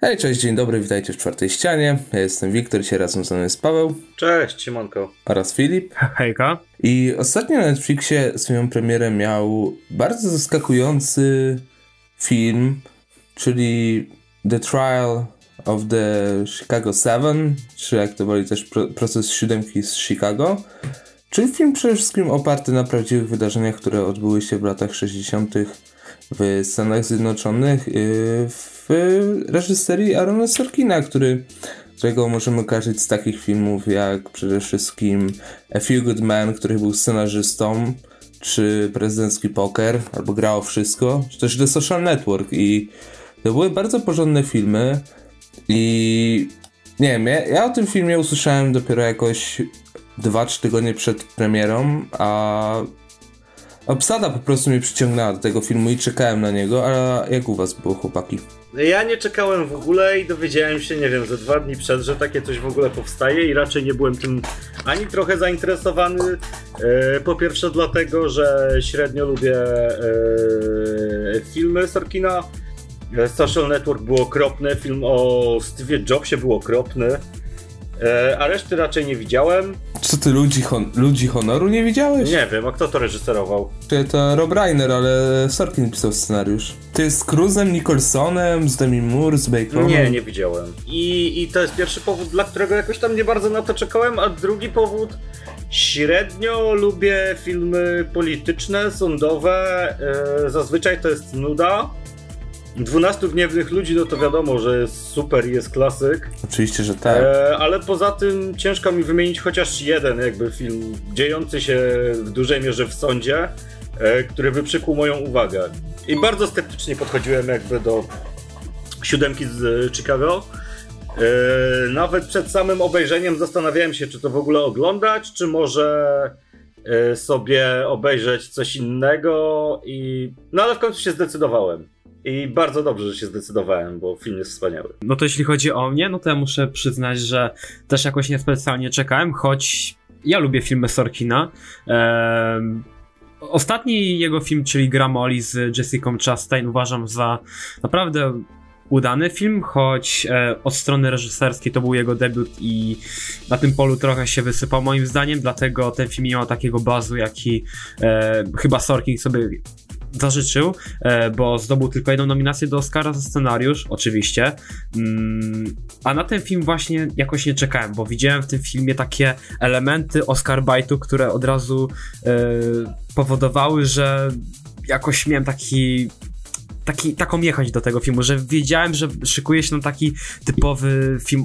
Hej, cześć, dzień dobry, witajcie w czwartej ścianie. Ja jestem Wiktor, dzisiaj razem ze mną jest Paweł. Cześć, Siemanko. Oraz Filip. Hejka. I ostatnio na Netflixie swoją premierę miał bardzo zaskakujący film, czyli The Trial of the Chicago Seven, czy jak to woli też pro proces siódemki z Chicago. Czyli film przede wszystkim oparty na prawdziwych wydarzeniach, które odbyły się w latach 60. w Stanach Zjednoczonych, y, w reżyserii Arona Sorkina, który, którego możemy kojarzyć z takich filmów jak przede wszystkim A Few Good Men, który był scenarzystą, czy Prezydencki Poker, albo Grało Wszystko, czy też The Social Network i to były bardzo porządne filmy i nie wiem, ja, ja o tym filmie usłyszałem dopiero jakoś 2-3 tygodnie przed premierą, a obsada po prostu mnie przyciągnęła do tego filmu i czekałem na niego, a jak u was było chłopaki? Ja nie czekałem w ogóle i dowiedziałem się, nie wiem, ze dwa dni przed, że takie coś w ogóle powstaje i raczej nie byłem tym ani trochę zainteresowany. E, po pierwsze dlatego, że średnio lubię e, filmy Sorkina. E, Social Network był okropny, film o Steve Jobsie był okropny. E, a reszty raczej nie widziałem. Co ty, ludzi, hon ludzi honoru nie widziałeś? Nie wiem, a kto to reżyserował? To Rob Reiner, ale Sorkin pisał scenariusz. To jest z Cruzem, Nicholsonem, z Demi Moore, z Baconem? Nie, nie widziałem. I, I to jest pierwszy powód, dla którego jakoś tam nie bardzo na to czekałem, a drugi powód... Średnio lubię filmy polityczne, sądowe. Yy, zazwyczaj to jest nuda. 12 gniewnych ludzi, no to wiadomo, że jest super i jest klasyk. Oczywiście, że tak. E, ale poza tym ciężko mi wymienić chociaż jeden jakby film dziejący się w dużej mierze w sądzie, e, który by przykuł moją uwagę. I bardzo sceptycznie podchodziłem jakby do siódemki z Chicago. E, nawet przed samym obejrzeniem zastanawiałem się, czy to w ogóle oglądać, czy może e, sobie obejrzeć coś innego i... No ale w końcu się zdecydowałem. I bardzo dobrze, że się zdecydowałem, bo film jest wspaniały. No to jeśli chodzi o mnie, no to ja muszę przyznać, że też jakoś niespecjalnie czekałem, choć ja lubię filmy Sorkina. Eee, ostatni jego film, czyli Gramoli z Jessica Chastain uważam za naprawdę udany film, choć e, od strony reżyserskiej to był jego debiut i na tym polu trochę się wysypał moim zdaniem, dlatego ten film nie ma takiego bazu, jaki e, chyba Sorkin sobie zażyczył, e, bo zdobył tylko jedną nominację do Oscara za scenariusz, oczywiście. Mm, a na ten film właśnie jakoś nie czekałem, bo widziałem w tym filmie takie elementy Oscar Bajtu, które od razu e, powodowały, że jakoś miałem taki taki, taką jechać do tego filmu, że wiedziałem, że szykuje się na taki typowy film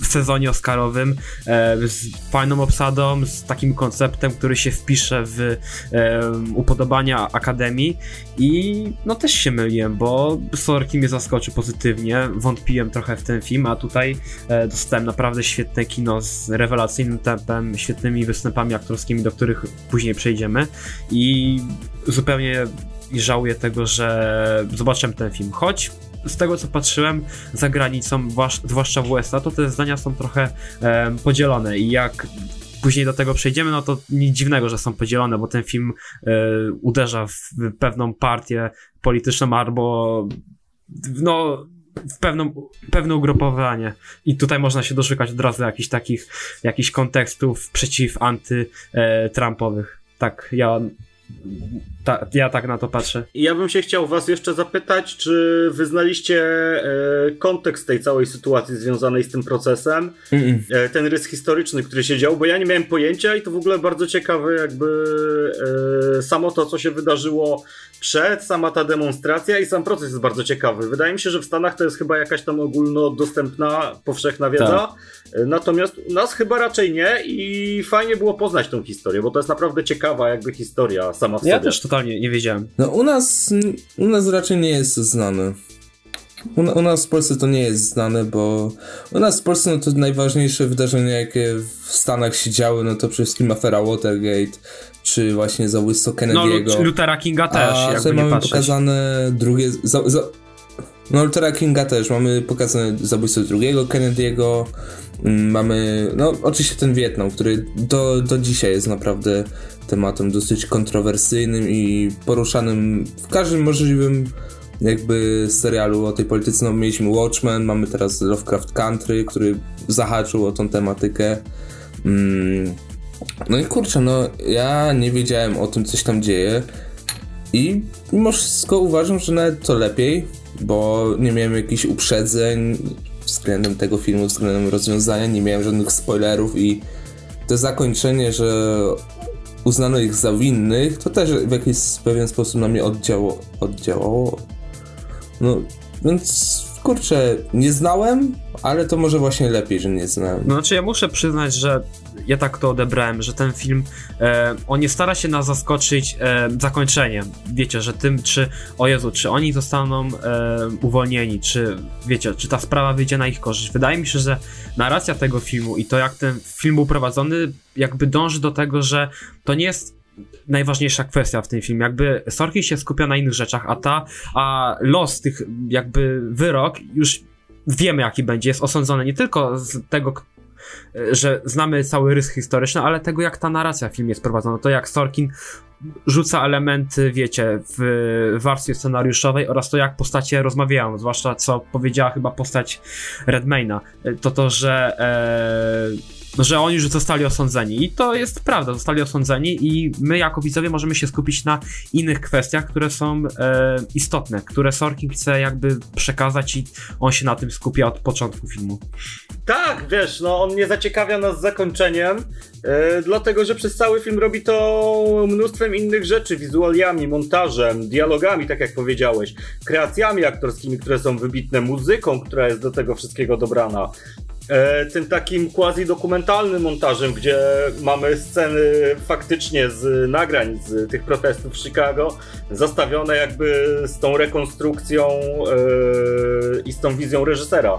w sezonie Oscarowym e, z fajną obsadą, z takim konceptem, który się wpisze w e, upodobania Akademii. I no też się myliłem, bo Sorki mnie zaskoczył pozytywnie, wątpiłem trochę w ten film, a tutaj e, dostałem naprawdę świetne kino z rewelacyjnym tempem, świetnymi występami aktorskimi, do których później przejdziemy. I zupełnie żałuję tego, że zobaczyłem ten film, choć z tego co patrzyłem za granicą, zwłaszcza w USA, to te zdania są trochę podzielone i jak później do tego przejdziemy, no to nic dziwnego, że są podzielone, bo ten film e, uderza w pewną partię polityczną albo no w pewną, pewne ugrupowanie. I tutaj można się doszukać od razu jakichś takich jakichś kontekstów przeciw anty-Trumpowych. E, tak, ja ta, ja tak na to patrzę. Ja bym się chciał was jeszcze zapytać, czy wyznaliście e, kontekst tej całej sytuacji związanej z tym procesem, e, ten rys historyczny, który się dział, bo ja nie miałem pojęcia i to w ogóle bardzo ciekawe jakby e, samo to, co się wydarzyło przed, sama ta demonstracja i sam proces jest bardzo ciekawy. Wydaje mi się, że w Stanach to jest chyba jakaś tam ogólnodostępna, powszechna wiedza, tak. natomiast u nas chyba raczej nie i fajnie było poznać tą historię, bo to jest naprawdę ciekawa jakby historia sama w ja sobie. też totalnie nie wiedziałem. No u nas, u nas raczej nie jest to znane. U, u, nas w Polsce to nie jest znane, bo u nas w Polsce no to najważniejsze wydarzenia, jakie w Stanach się działy, no to przede wszystkim afera Watergate, czy właśnie zabójstwo Kennedy'ego. No Luthera Kinga też, A jakby mamy patrzeć. pokazane drugie... Za, za, no Luthera Kinga też, mamy pokazane zabójstwo drugiego Kennedy'ego, mm, mamy, no oczywiście ten Wietnam, który do, do dzisiaj jest naprawdę tematem dosyć kontrowersyjnym i poruszanym w każdym możliwym jakby serialu o tej polityce. No, mieliśmy Watchmen, mamy teraz Lovecraft Country, który zahaczył o tą tematykę. Mm. No i kurczę, no ja nie wiedziałem o tym, co się tam dzieje i mimo wszystko uważam, że nawet to lepiej, bo nie miałem jakichś uprzedzeń względem tego filmu, względem rozwiązania, nie miałem żadnych spoilerów i to zakończenie, że uznano ich za winnych, to też w jakiś pewien sposób na mnie oddziało, oddziałało. No, więc kurczę, nie znałem, ale to może właśnie lepiej, że nie znałem. No, znaczy ja muszę przyznać, że ja tak to odebrałem, że ten film, e, on nie stara się nas zaskoczyć e, zakończeniem. Wiecie, że tym, czy, o Jezu, czy oni zostaną e, uwolnieni, czy, wiecie, czy ta sprawa wyjdzie na ich korzyść. Wydaje mi się, że narracja tego filmu i to, jak ten film był prowadzony, jakby dąży do tego, że to nie jest najważniejsza kwestia w tym filmie. Jakby Sorkin się skupia na innych rzeczach, a ta, a los tych, jakby wyrok już wiemy jaki będzie, jest osądzony nie tylko z tego, że znamy cały rys historyczny, ale tego jak ta narracja w filmie jest prowadzona, to jak Sorkin rzuca elementy, wiecie, w warstwie scenariuszowej oraz to, jak postacie rozmawiają, zwłaszcza co powiedziała chyba postać Redmayna, to to, że e, że oni już zostali osądzeni. I to jest prawda, zostali osądzeni i my jako widzowie możemy się skupić na innych kwestiach, które są e, istotne, które Sorkin chce jakby przekazać i on się na tym skupia od początku filmu. Tak, wiesz, no on nie zaciekawia nas zakończeniem, e, dlatego że przez cały film robi to mnóstwem innych rzeczy, wizualiami, montażem, dialogami, tak jak powiedziałeś, kreacjami aktorskimi, które są wybitne, muzyką, która jest do tego wszystkiego dobrana. E, tym takim quasi-dokumentalnym montażem, gdzie mamy sceny faktycznie z nagrań z tych protestów w Chicago, zastawione jakby z tą rekonstrukcją yy, i z tą wizją reżysera.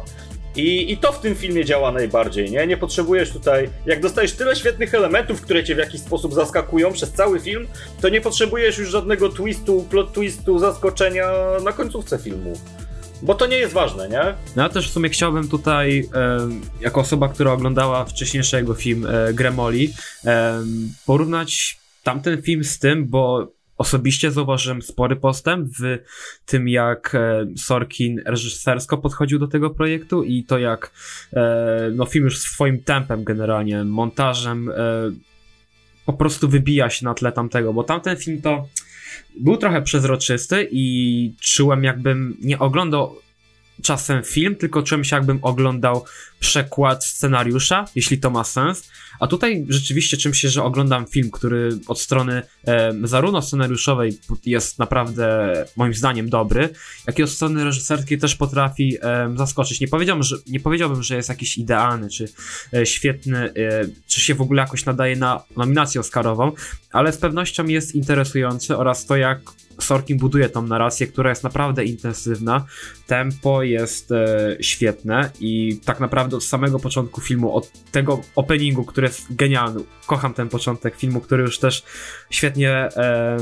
I, I to w tym filmie działa najbardziej, nie? Nie potrzebujesz tutaj, jak dostajesz tyle świetnych elementów, które cię w jakiś sposób zaskakują przez cały film, to nie potrzebujesz już żadnego twistu, plot twistu, zaskoczenia na końcówce filmu. Bo to nie jest ważne, nie? No ja też w sumie chciałbym tutaj, jako osoba, która oglądała wcześniejszy jego film e, Gremoli, porównać tamten film z tym, bo osobiście zauważyłem spory postęp w tym, jak e, Sorkin reżysersko podchodził do tego projektu i to, jak e, no, film już swoim tempem generalnie, montażem po prostu wybija się na tle tamtego, bo tamten film to był trochę przezroczysty i czułem jakbym nie oglądał czasem film, tylko czułem się jakbym oglądał przekład scenariusza, jeśli to ma sens. A tutaj rzeczywiście czym się, że oglądam film, który od strony e, zarówno scenariuszowej jest naprawdę moim zdaniem dobry, jak i od strony reżyserskiej też potrafi e, zaskoczyć. Nie powiedziałbym, że, nie powiedziałbym, że jest jakiś idealny, czy e, świetny, e, czy się w ogóle jakoś nadaje na nominację Oscarową, ale z pewnością jest interesujący oraz to, jak Sorkin buduje tą narrację, która jest naprawdę intensywna. Tempo jest e, świetne i tak naprawdę od samego początku filmu, od tego openingu, który jest genialny. Kocham ten początek filmu, który już też świetnie e,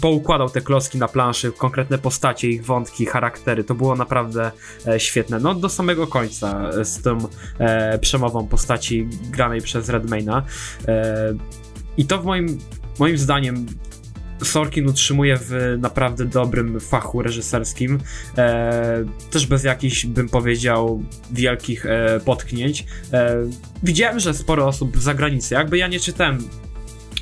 poukładał te kloski na planszy, konkretne postacie, ich wątki, charaktery. To było naprawdę e, świetne. No do samego końca z tą e, przemową postaci granej przez Redmayna. E, I to w moim, moim zdaniem Sorkin utrzymuje w naprawdę dobrym fachu reżyserskim, e, też bez jakichś, bym powiedział, wielkich e, potknięć. E, widziałem, że sporo osób z zagranicy, jakby ja nie czytałem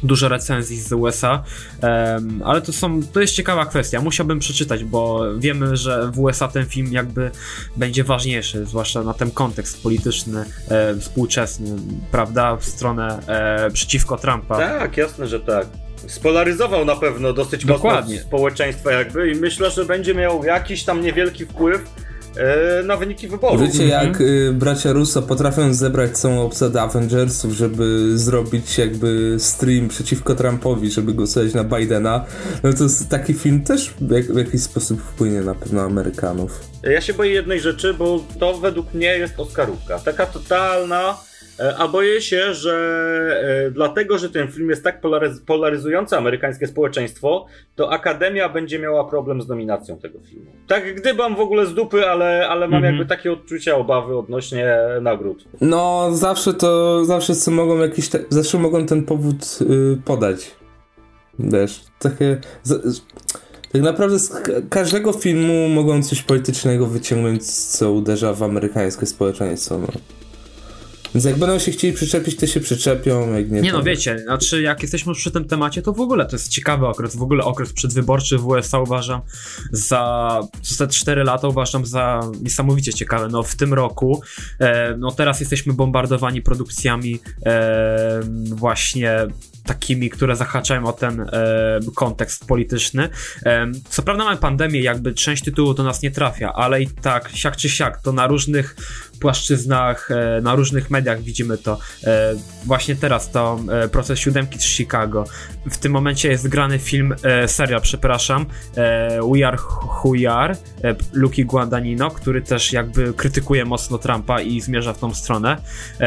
dużo recenzji z USA, um, ale to są, to jest ciekawa kwestia, musiałbym przeczytać, bo wiemy, że w USA ten film jakby będzie ważniejszy, zwłaszcza na ten kontekst polityczny, e, współczesny, prawda, w stronę e, przeciwko Trumpa. Tak, jasne, że tak spolaryzował na pewno dosyć Dokładnie. mocno społeczeństwa jakby i myślę, że będzie miał jakiś tam niewielki wpływ e, na wyniki wyborów. Wiecie jak mhm. y, bracia Russo potrafią zebrać całą obsadę Avengersów, żeby zrobić jakby stream przeciwko Trumpowi, żeby głosować na Bidena, no to taki film też jak, w jakiś sposób wpłynie na pewno Amerykanów. Ja się boję jednej rzeczy, bo to według mnie jest Oscarówka. Taka totalna a boję się, że e, dlatego, że ten film jest tak polaryz polaryzujący amerykańskie społeczeństwo, to Akademia będzie miała problem z nominacją tego filmu. Tak gdybam w ogóle z dupy, ale, ale mam mm -hmm. jakby takie odczucia, obawy odnośnie nagród. No, zawsze to, zawsze co mogą jakiś, zawsze mogą ten powód yy, podać. Wiesz, takie... Z, tak naprawdę z każdego filmu mogą coś politycznego wyciągnąć, co uderza w amerykańskie społeczeństwo. No. Więc jak będą się chcieli przyczepić, to się przyczepią, jak nie. Nie no, to... wiecie, znaczy jak jesteśmy przy tym temacie, to w ogóle to jest ciekawy okres. W ogóle okres przedwyborczy w USA uważam za te 4 lata uważam za niesamowicie ciekawe. No w tym roku, e, no teraz jesteśmy bombardowani produkcjami e, właśnie takimi, które zahaczają o ten e, kontekst polityczny. E, co prawda mamy pandemię, jakby część tytułu do nas nie trafia, ale i tak, siak czy siak, to na różnych płaszczyznach, e, na różnych mediach widzimy to. E, właśnie teraz to e, proces siódemki z Chicago. W tym momencie jest grany film, e, serial, przepraszam, We Are Who We Are, Luki Guadagnino, który też jakby krytykuje mocno Trumpa i zmierza w tą stronę.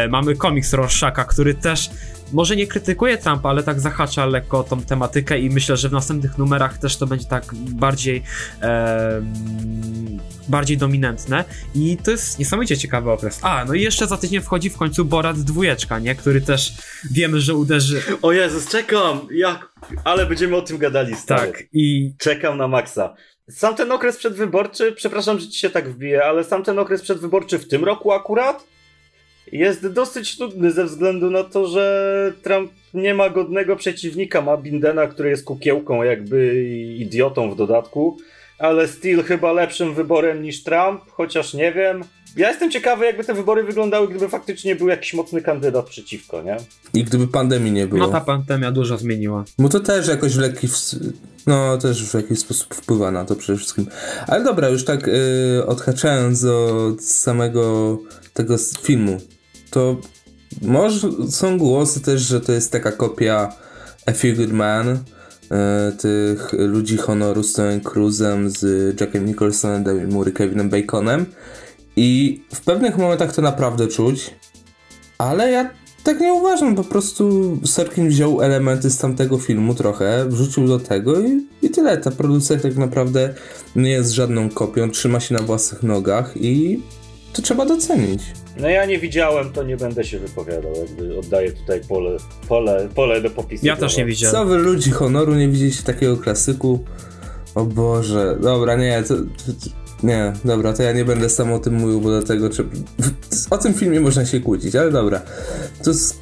mamy komiks Rorschacha, który też może nie krytykuje Trumpa, ale tak zahacza lekko tą tematykę i myślę, że w następnych numerach też to będzie tak bardziej e, bardziej dominantne i to jest niesamowicie ciekawy okres. A, no i jeszcze za tydzień wchodzi w końcu Borat dwójeczka, nie? Który też wiemy, że uderzy... O Jezus, czekam! Jak... Ale będziemy o tym gadali, stary. Tak, i... Czekam na maksa. Sam ten okres przedwyborczy, przepraszam, że ci się tak wbije, ale sam ten okres przedwyborczy w tym roku akurat jest dosyć nudny ze względu na to, że Trump nie ma godnego przeciwnika. Ma Bindena, który jest kukiełką, jakby idiotą w dodatku, ale Steel chyba lepszym wyborem niż Trump, chociaż nie wiem. Ja jestem ciekawy, jakby te wybory wyglądały, gdyby faktycznie był jakiś mocny kandydat przeciwko, nie? I gdyby pandemii nie było. No ta pandemia dużo zmieniła. No to też jakoś w lekki, no też w jakiś sposób wpływa na to przede wszystkim. Ale dobra, już tak yy, odhaczając od samego tego filmu, to może są głosy też, że to jest taka kopia A Few Good Man, e, tych ludzi honoru z Tomem Cruzem, z Jackiem Nicholsonem, Demi Moore, Kevinem Baconem i w pewnych momentach to naprawdę czuć, ale ja tak nie uważam, po prostu Sorkin wziął elementy z tamtego filmu trochę, wrzucił do tego i, i tyle. Ta produkcja tak naprawdę nie jest żadną kopią, trzyma się na własnych nogach i to trzeba docenić. No ja nie widziałem, to nie będę się wypowiadał, jakby oddaję tutaj pole, pole, pole do popisu. Ja też nie widziałem. Co wy ludzi honoru nie widzieliście takiego klasyku? O Boże, dobra, nie, to, to, nie, dobra, to ja nie będę sam o tym mówił, bo do tego czy, o tym filmie można się kłócić, ale dobra. To jest,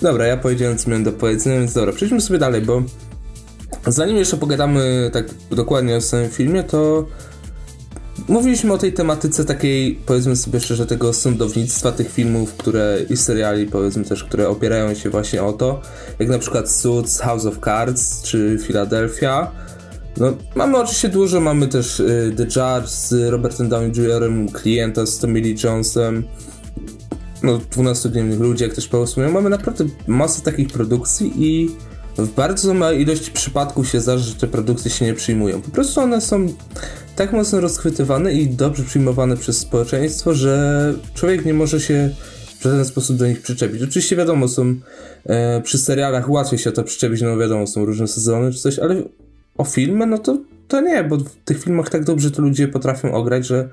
dobra, ja powiedziałem co miałem do powiedzenia, więc dobra, przejdźmy sobie dalej, bo zanim jeszcze pogadamy tak dokładnie o samym filmie, to Mówiliśmy o tej tematyce takiej, powiedzmy sobie szczerze, tego sądownictwa, tych filmów, które i seriali, powiedzmy też, które opierają się właśnie o to, jak na przykład Suits, House of Cards czy Philadelphia. No, mamy oczywiście dużo, mamy też y, The Judge z Robertem Downey Jr., Klienta z Tommy Lee Jonesem, no, 12 dniewnych ludzi, jak też Paweł. Mamy naprawdę masę takich produkcji i w bardzo małej ilości przypadków się zdarza, że te produkcje się nie przyjmują. Po prostu one są tak mocno rozchwytywane i dobrze przyjmowane przez społeczeństwo, że człowiek nie może się w żaden sposób do nich przyczepić. Oczywiście wiadomo, są e, przy serialach łatwiej się to przyczepić, no wiadomo, są różne sezony czy coś, ale o filmy, no to, to nie, bo w tych filmach tak dobrze to ludzie potrafią ograć, że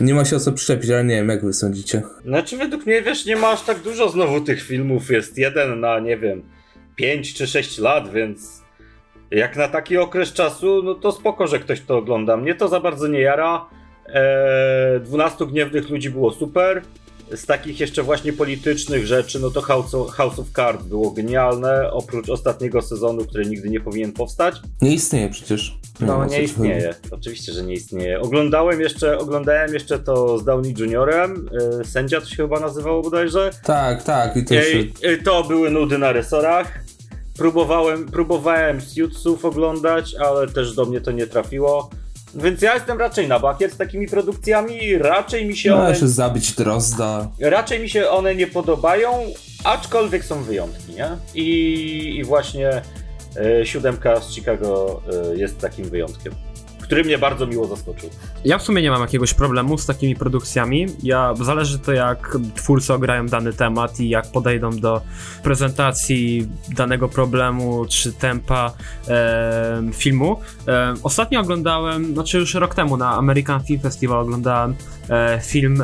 nie ma się o co przyczepić, ale nie wiem, jak wy sądzicie. Znaczy według mnie, wiesz, nie ma aż tak dużo znowu tych filmów, jest jeden na, nie wiem, 5 czy 6 lat, więc jak na taki okres czasu, no to spoko, że ktoś to ogląda. Mnie to za bardzo nie jara. Eee, 12 gniewnych ludzi było super. Z takich jeszcze właśnie politycznych rzeczy, no to House of, House of Cards było genialne, oprócz ostatniego sezonu, który nigdy nie powinien powstać. Nie istnieje przecież. Nie no, nie istnieje. Oczywiście, że nie istnieje. Oglądałem jeszcze, oglądałem jeszcze to z Downey Juniorem. Yy, sędzia to się chyba nazywało bodajże. Tak, tak. I też... Yy, to były nudy na resorach. Próbowałem, próbowałem Suitsów oglądać, ale też do mnie to nie trafiło. Więc ja jestem raczej na bakier z takimi produkcjami, raczej mi się no, one... zabić Drozda. Raczej mi się one nie podobają, aczkolwiek są wyjątki, nie? I, i właśnie y, siódemka z Chicago y, jest takim wyjątkiem który mnie bardzo miło zaskoczył. Ja w sumie nie mam jakiegoś problemu z takimi produkcjami. Ja zależy to jak twórcy ograją dany temat i jak podejdą do prezentacji danego problemu czy tempa e, filmu. E, ostatnio oglądałem, znaczy już rok temu na American Film Festival oglądałem e, film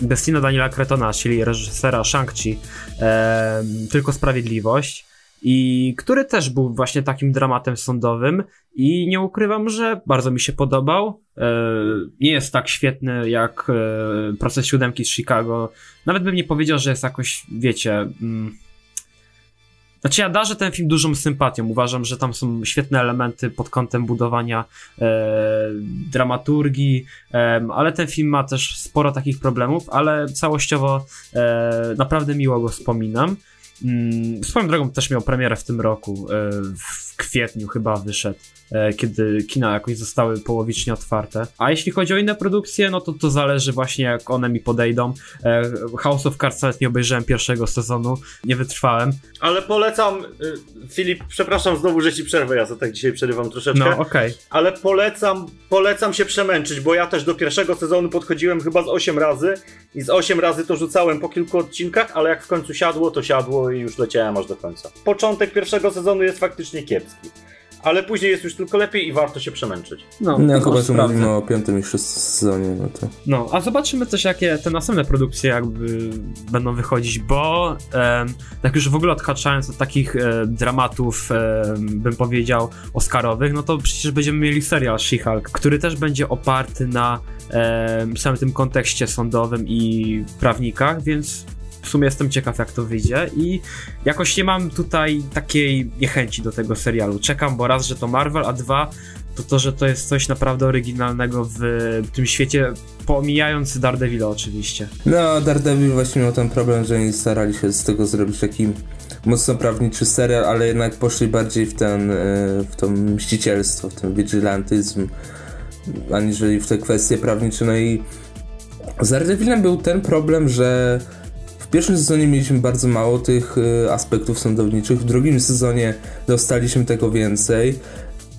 Destino Daniela Cretona, czyli reżysera Shang-Chi, Tylko Sprawiedliwość. I który też był właśnie takim dramatem sądowym i nie ukrywam, że bardzo mi się podobał. E, nie jest tak świetny jak e, proces siódemki z Chicago. Nawet bym nie powiedział, że jest jakoś, wiecie... Mm, znaczy ja darzę ten film dużą sympatią. Uważam, że tam są świetne elementy pod kątem budowania e, dramaturgii, e, ale ten film ma też sporo takich problemów, ale całościowo e, naprawdę miło go wspominam. Mm, swoją drogą też miał premierę w tym roku, e, w kwietniu chyba wyszedł. E, kiedy kina jakoś zostały połowicznie otwarte. A jeśli chodzi o inne produkcje, no to to zależy właśnie jak one mi podejdą. E, House of Cards nawet nie obejrzałem pierwszego sezonu, nie wytrwałem. Ale polecam, y, Filip, przepraszam znowu, że ci przerwę, ja za tak dzisiaj przerywam troszeczkę. No, okej. Okay. Ale polecam, polecam się przemęczyć, bo ja też do pierwszego sezonu podchodziłem chyba z 8 razy i z 8 razy to rzucałem po kilku odcinkach, ale jak w końcu siadło, to siadło i już leciałem aż do końca. Początek pierwszego sezonu jest faktycznie kiepski ale później jest już tylko lepiej i warto się przemęczyć. No, no chyba tu mówimy o piątym i szóstym sezonie, no to... No, a zobaczymy też, jakie te następne produkcje jakby będą wychodzić, bo um, tak już w ogóle odhaczając od takich e, dramatów, e, bym powiedział, oscarowych, no to przecież będziemy mieli serial She-Hulk, który też będzie oparty na e, samym tym kontekście sądowym i prawnikach, więc w sumie jestem ciekaw, jak to wyjdzie i jakoś nie mam tutaj takiej niechęci do tego serialu. Czekam, bo raz, że to Marvel, a dwa, to to, że to jest coś naprawdę oryginalnego w tym świecie, pomijając Daredevila oczywiście. No, Daredevil właśnie miał ten problem, że nie starali się z tego zrobić taki mocno prawniczy serial, ale jednak poszli bardziej w ten, e, w to mścicielstwo, w ten vigilantyzm, aniżeli w te kwestie prawnicze. No i z Daredevilem był ten problem, że pierwszym sezonie mieliśmy bardzo mało tych y, aspektów sądowniczych, w drugim sezonie dostaliśmy tego więcej.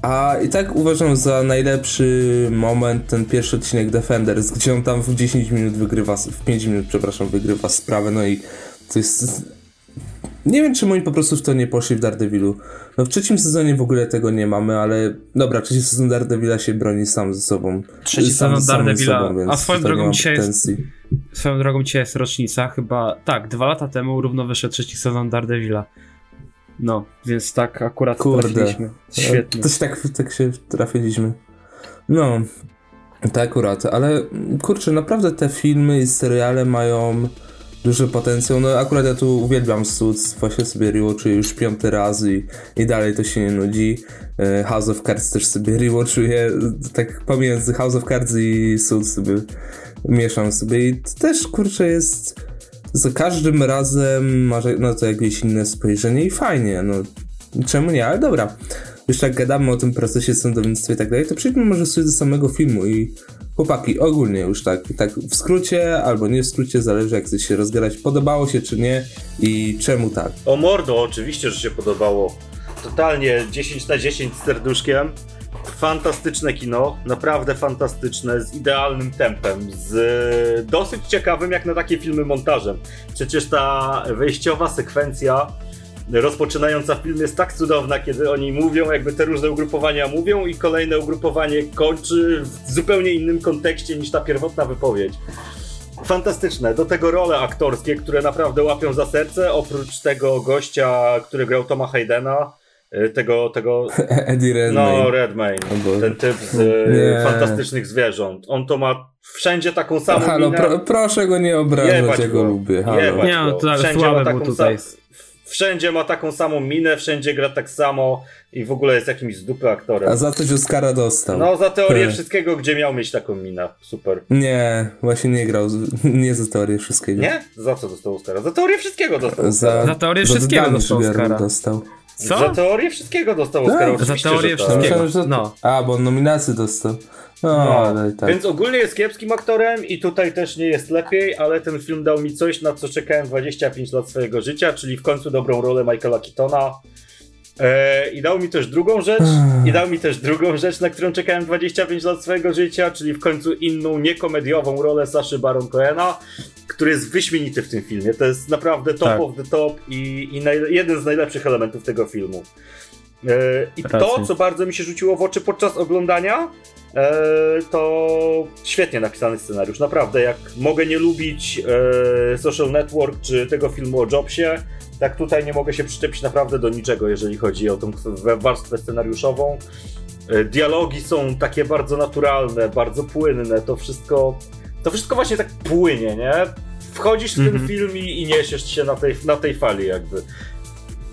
A i tak uważam za najlepszy moment ten pierwszy odcinek Defenders, gdzie on tam w 10 minut wygrywa, w 5 minut, przepraszam, wygrywa sprawę, no i to jest... Nie wiem, czemu oni po prostu w to nie poszli w Daredevilu. No w trzecim sezonie w ogóle tego nie mamy, ale dobra, trzeci sezon Daredevila się broni sam ze sobą. Trzeci sezon Daredevila, a swoją drogą dzisiaj jest, swoją drogą dzisiaj jest rocznica, chyba, tak, dwa lata temu równo wyszedł trzeci sezon Daredevila. No, więc tak akurat Kurde. trafiliśmy. Świetnie. Też tak, tak się trafiliśmy. No, tak akurat, ale kurczę, naprawdę te filmy i seriale mają duży potencjał. No akurat ja tu uwielbiam Suits, właśnie sobie rewatchuję już piąty raz i, i dalej to się nie nudzi. E, House of Cards też sobie rewatchuję, tak pomiędzy House of Cards i Suits sobie mieszam sobie i też kurczę jest za każdym razem masz na to jakieś inne spojrzenie i fajnie, no czemu nie, ale dobra. Już tak gadamy o tym procesie sądownictwa i tak dalej, to przejdźmy może sobie do samego filmu i Chłopaki, ogólnie już tak, tak w skrócie albo nie w skrócie, zależy jak chcecie się rozgrać. Podobało się czy nie i czemu tak? O mordo, oczywiście, że się podobało. Totalnie 10 na 10 z serduszkiem. Fantastyczne kino, naprawdę fantastyczne, z idealnym tempem, z dosyć ciekawym jak na takie filmy montażem. Przecież ta wejściowa sekwencja rozpoczynająca film jest tak cudowna, kiedy oni mówią, jakby te różne ugrupowania mówią i kolejne ugrupowanie kończy w zupełnie innym kontekście niż ta pierwotna wypowiedź. Fantastyczne. Do tego role aktorskie, które naprawdę łapią za serce, oprócz tego gościa, który grał Toma Haydena, y, tego, tego... Eddie Redmayne. No, Redmayne. Ten typ z y, Fantastycznych Zwierząt. On to ma wszędzie taką samą Halo, pro, proszę go nie obrażać, ja go lubię. Halo. Nie, no, to ale słabe mu tutaj wszędzie ma taką samą minę, wszędzie gra tak samo i w ogóle jest jakimś z dupy aktorem. A za coś Oscara dostał. No, za teorię wszystkiego, gdzie miał mieć taką minę. Super. Nie, właśnie nie grał. Nie za teorię wszystkiego. Nie? Za co dostał Oscara? Za teorię wszystkiego dostał. Za, za teorię wszystkiego dostał Oscara. Dostał. Co? Za teorię wszystkiego dostał Oscara. Za teorię tak. wszystkiego. Że... No. A, bo on nominację dostał. No, no. Tak. Więc ogólnie jest kiepskim aktorem i tutaj też nie jest lepiej, ale ten film dał mi coś, na co czekałem 25 lat swojego życia, czyli w końcu dobrą rolę Michaela Keatona. E, I dał mi też drugą rzecz, i dał mi też drugą rzecz, na którą czekałem 25 lat swojego życia, czyli w końcu inną, niekomediową rolę Saszy Baron Cohena, który jest wyśmienity w tym filmie. To jest naprawdę top tak. of the top i, i jeden z najlepszych elementów tego filmu. E, I to, co bardzo mi się rzuciło w oczy podczas oglądania, e, to świetnie napisany scenariusz. Naprawdę, jak mogę nie lubić Social Network czy tego filmu o Jobsie, tak tutaj nie mogę się przyczepić naprawdę do niczego, jeżeli chodzi o tą warstwę scenariuszową. E, dialogi są takie bardzo naturalne, bardzo płynne, to wszystko, to wszystko właśnie tak płynie, nie? Wchodzisz w ten mm -hmm. film i, i niesiesz się na tej, na tej fali jakby.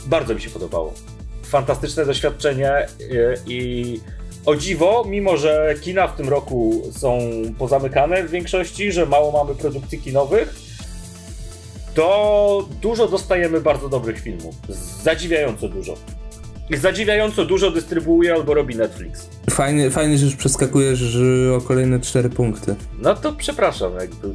Bardzo mi się podobało. Fantastyczne doświadczenie e, i o dziwo, mimo że kina w tym roku są pozamykane w większości, że mało mamy produkcji kinowych, to dużo dostajemy bardzo dobrych filmów. Zadziwiająco dużo. Zadziwiająco dużo dystrybuuje albo robi Netflix. Fajnie, fajnie że już przeskakujesz o kolejne cztery punkty. No to przepraszam, jakby.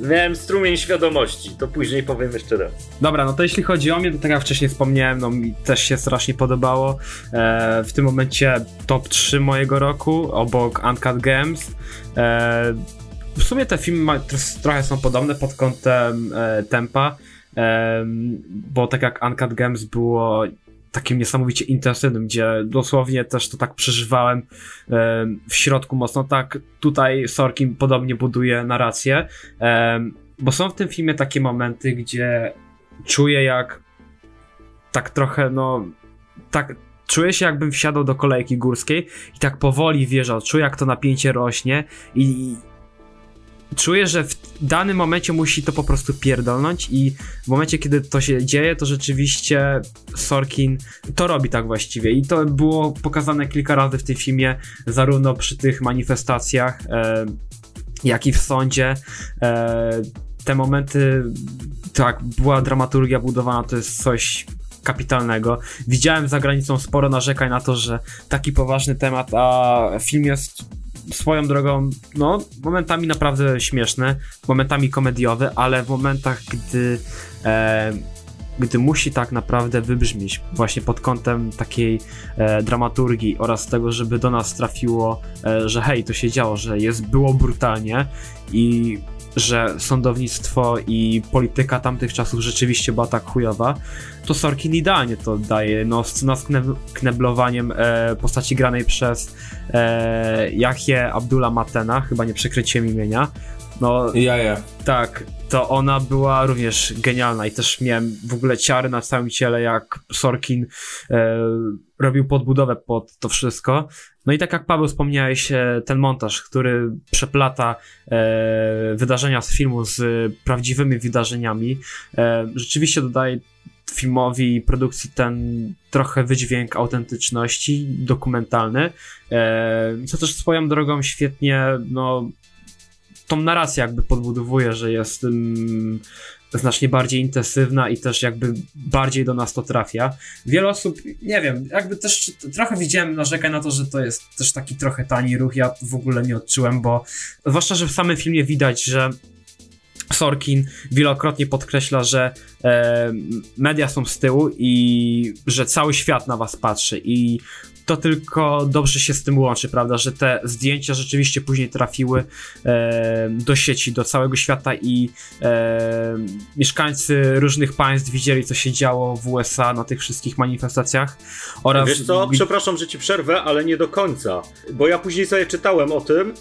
Miałem strumień świadomości, to później powiem jeszcze raz. Dobra, no to jeśli chodzi o mnie, to tak jak wcześniej wspomniałem, no mi też się strasznie podobało. E, w tym momencie top 3 mojego roku, obok Uncut Games. E, w sumie te filmy trochę są podobne pod kątem e, tempa, e, bo tak jak Uncut Games było takim niesamowicie intensywnym, gdzie dosłownie też to tak przeżywałem e, w środku mocno, tak tutaj Sorkin podobnie buduje narrację, bo są w tym filmie takie momenty, gdzie czuję jak tak trochę, no tak czuję się jakbym wsiadał do kolejki górskiej i tak powoli wjeżdżał, czuję jak to napięcie rośnie i, czuję, że w danym momencie musi to po prostu pierdolnąć i w momencie, kiedy to się dzieje, to rzeczywiście Sorkin to robi tak właściwie i to było pokazane kilka razy w tym filmie, zarówno przy tych manifestacjach, e, jak i w sądzie. E, te momenty, tak, była dramaturgia budowana, to jest coś kapitalnego. Widziałem za granicą sporo narzekań na to, że taki poważny temat, a film jest swoją drogą, no, momentami naprawdę śmieszne, momentami komediowe, ale w momentach, gdy, e, gdy musi tak naprawdę wybrzmieć, właśnie pod kątem takiej e, dramaturgii oraz tego, żeby do nas trafiło, e, że hej, to się działo, że jest, było brutalnie i że sądownictwo i polityka tamtych czasów rzeczywiście była tak chujowa, to Sorkin idealnie to daje, no scena z kneblowaniem e, postaci granej przez e, Yahya Abdullah Matena, chyba nie przekryciem imienia, no, ja, ja. Tak, to ona była również genialna i też miałem w ogóle ciary na całym ciele, jak Sorkin e, robił podbudowę pod to wszystko. No i tak jak Paweł wspomniałeś, e, ten montaż, który przeplata e, wydarzenia z filmu z prawdziwymi wydarzeniami, e, rzeczywiście dodaje filmowi i produkcji ten trochę wydźwięk autentyczności, dokumentalny, e, co też swoją drogą świetnie no, tą narrację jakby podbudowuje, że jest um, znacznie bardziej intensywna i też jakby bardziej do nas to trafia. Wiele osób, nie wiem, jakby też trochę widziałem narzekać na to, że to jest też taki trochę tani ruch, ja w ogóle nie odczułem, bo zwłaszcza, że w samym filmie widać, że Sorkin wielokrotnie podkreśla, że e, media są z tyłu i że cały świat na was patrzy i to tylko dobrze się z tym łączy, prawda, że te zdjęcia rzeczywiście później trafiły e, do sieci, do całego świata i e, mieszkańcy różnych państw widzieli, co się działo w USA na tych wszystkich manifestacjach oraz... Wiesz co, przepraszam, że ci przerwę, ale nie do końca, bo ja później sobie czytałem o tym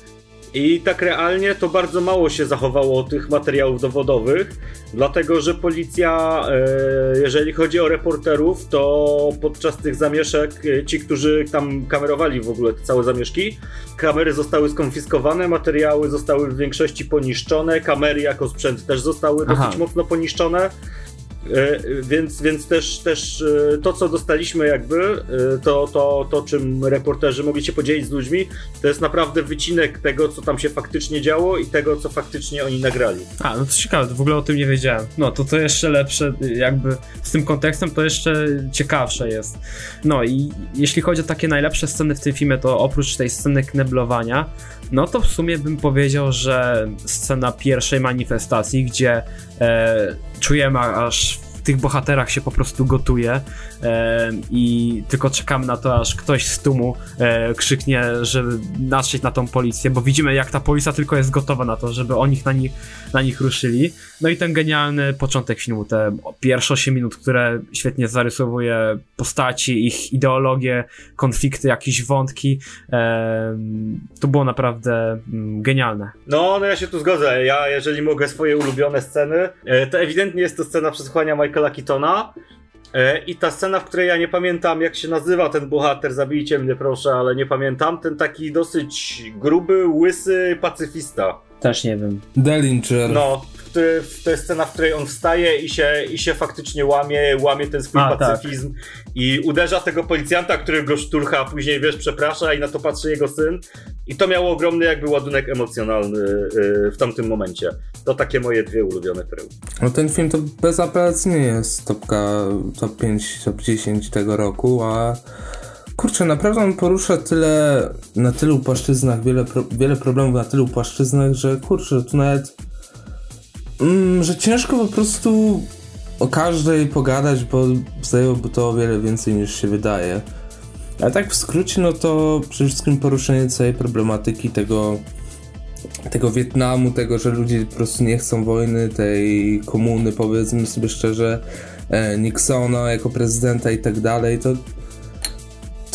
i tak realnie to bardzo mało się zachowało tych materiałów dowodowych, dlatego że policja, e, jeżeli chodzi o reporterów, to podczas tych zamieszek e, ci, którzy tam kamerowali w ogóle te całe zamieszki, kamery zostały skonfiskowane, materiały zostały w większości poniszczone, kamery jako sprzęt też zostały Aha. dosyć mocno poniszczone. E, więc, więc też, też e, to, co dostaliśmy, jakby, e, to, to, to, czym reporterzy mogli się podzielić z ludźmi, to jest naprawdę wycinek tego, co tam się faktycznie działo i tego, co faktycznie oni nagrali. A, no to ciekawe, w ogóle o tym nie wiedziałem. No to to jeszcze lepsze, jakby z tym kontekstem to jeszcze ciekawsze jest. No i jeśli chodzi o takie najlepsze sceny w tym filmie, to oprócz tej sceny kneblowania, no to w sumie bym powiedział, że scena pierwszej manifestacji, gdzie czujemy aż tych bohaterach się po prostu gotuje e, i tylko czekamy na to, aż ktoś z tłumu e, krzyknie, żeby natrzeć na tą policję, bo widzimy jak ta policja tylko jest gotowa na to, żeby oni na nich, na nich ruszyli. No i ten genialny początek filmu, te pierwsze 8 minut, które świetnie zarysowuje postaci, ich ideologię, konflikty, jakieś wątki. E, to było naprawdę mm, genialne. No, no ja się tu zgodzę. Ja, jeżeli mogę swoje ulubione sceny, e, to ewidentnie jest to scena przesłuchania Michaela Keatona. E, I ta scena, w której ja nie pamiętam, jak się nazywa ten bohater, zabijcie mnie proszę, ale nie pamiętam. Ten taki dosyć gruby, łysy pacyfista. Też nie wiem. Dellinger. No, który, to jest scena, w której on wstaje i się, i się faktycznie łamie, łamie ten swój A, pacyfizm tak. i uderza tego policjanta, który go szturcha, a później, wiesz, przeprasza i na to patrzy jego syn. I to miało ogromny jakby ładunek emocjonalny yy, w tamtym momencie. To takie moje dwie ulubione perełki. No ten film to bezapelacyjnie jest topka, top 5, top 10 tego roku, a Kurczę, naprawdę on porusza tyle, na tylu płaszczyznach, wiele, pro, wiele problemów na tylu płaszczyznach, że kurczę, tu nawet, mm, że ciężko po prostu o każdej pogadać, bo zajęłoby to o wiele więcej niż się wydaje. Ale tak w skrócie, no to przede wszystkim poruszenie całej problematyki tego, tego Wietnamu, tego, że ludzie po prostu nie chcą wojny, tej komuny, powiedzmy sobie szczerze, e, Nixona jako prezydenta i tak dalej, to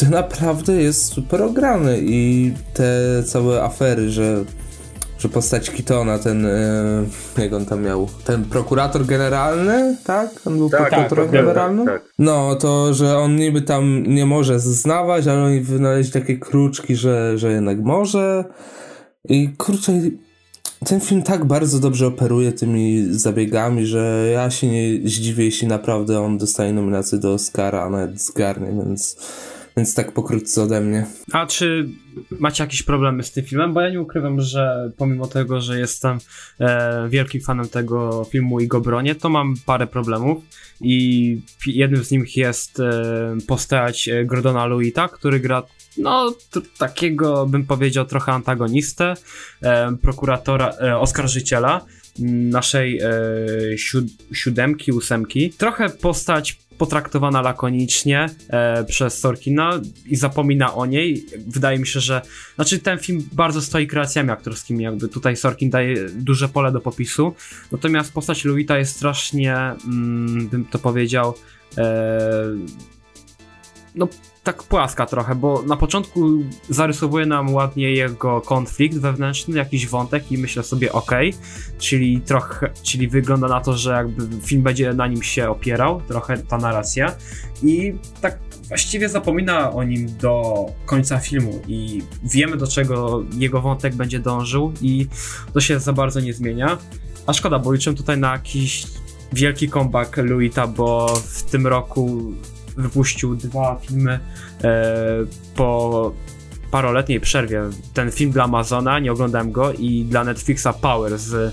to naprawdę jest super ograny i te całe afery, że, że postać Kitona, ten, e, jak on tam miał, ten prokurator generalny, tak? On był tak, prokuratorem tak, generalnym? Tak, tak. No, to, że on niby tam nie może zeznawać, ale oni wynaleźli takie kruczki, że, że jednak może i kurczę, ten film tak bardzo dobrze operuje tymi zabiegami, że ja się nie zdziwię, jeśli naprawdę on dostanie nominację do Oscara, a nawet zgarnie, więc więc tak pokrótce ode mnie. A czy macie jakieś problemy z tym filmem? Bo ja nie ukrywam, że pomimo tego, że jestem e, wielkim fanem tego filmu i go bronię, to mam parę problemów. I jednym z nich jest e, postać e, Gordona Luita, który gra no, takiego bym powiedział trochę antagonistę, e, prokuratora, e, oskarżyciela naszej e, siód siódemki, ósemki. Trochę postać potraktowana lakonicznie e, przez Sorkina i zapomina o niej. Wydaje mi się, że znaczy ten film bardzo stoi kreacjami aktorskimi, jakby tutaj Sorkin daje duże pole do popisu. Natomiast postać Luita jest strasznie, mm, bym to powiedział, e, no tak płaska trochę, bo na początku zarysowuje nam ładnie jego konflikt wewnętrzny, jakiś wątek i myślę sobie ok, czyli trochę, czyli wygląda na to, że jakby film będzie na nim się opierał, trochę ta narracja i tak właściwie zapomina o nim do końca filmu i wiemy do czego jego wątek będzie dążył i to się za bardzo nie zmienia. A szkoda, bo liczę tutaj na jakiś wielki comeback Luita, bo w tym roku wypuścił dwa filmy e, po paroletniej przerwie. Ten film dla Amazona, nie oglądałem go, i dla Netflixa Power z e,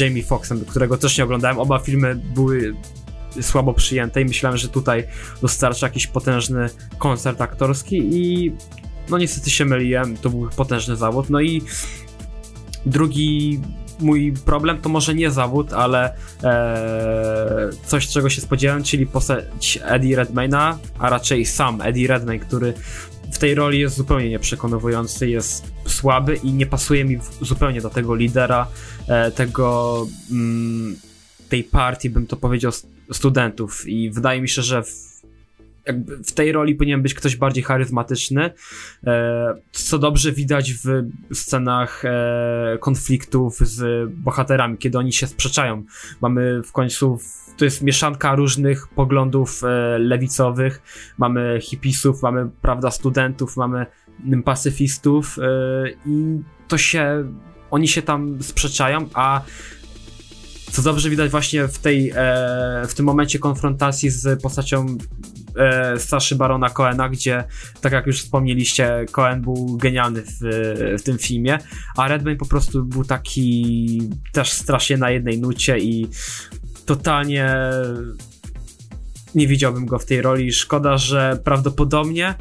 Jamie Foxxem, którego też nie oglądałem. Oba filmy były słabo przyjęte i myślałem, że tutaj dostarcza jakiś potężny koncert aktorski i no niestety się myliłem, to był potężny zawód. No i drugi mój problem to może nie zawód, ale e, coś, czego się spodziewałem, czyli postać Eddie Redmayna, a raczej sam Eddie Redmayne, który w tej roli jest zupełnie nieprzekonujący, jest słaby i nie pasuje mi zupełnie do tego lidera, e, tego mm, tej partii, bym to powiedział, studentów. I wydaje mi się, że w jakby w tej roli powinien być ktoś bardziej charyzmatyczny, e, co dobrze widać w scenach e, konfliktów z bohaterami, kiedy oni się sprzeczają. Mamy w końcu, to jest mieszanka różnych poglądów e, lewicowych, mamy hipisów, mamy, prawda, studentów, mamy pacyfistów i to się, oni się tam sprzeczają, a co dobrze widać właśnie w tej, w tym momencie konfrontacji z postacią e, Saszy Barona Coena, gdzie, tak jak już wspomnieliście, Cohen był genialny w, w tym filmie, a Redmayne po prostu był taki też strasznie na jednej nucie i totalnie nie widziałbym go w tej roli. Szkoda, że prawdopodobnie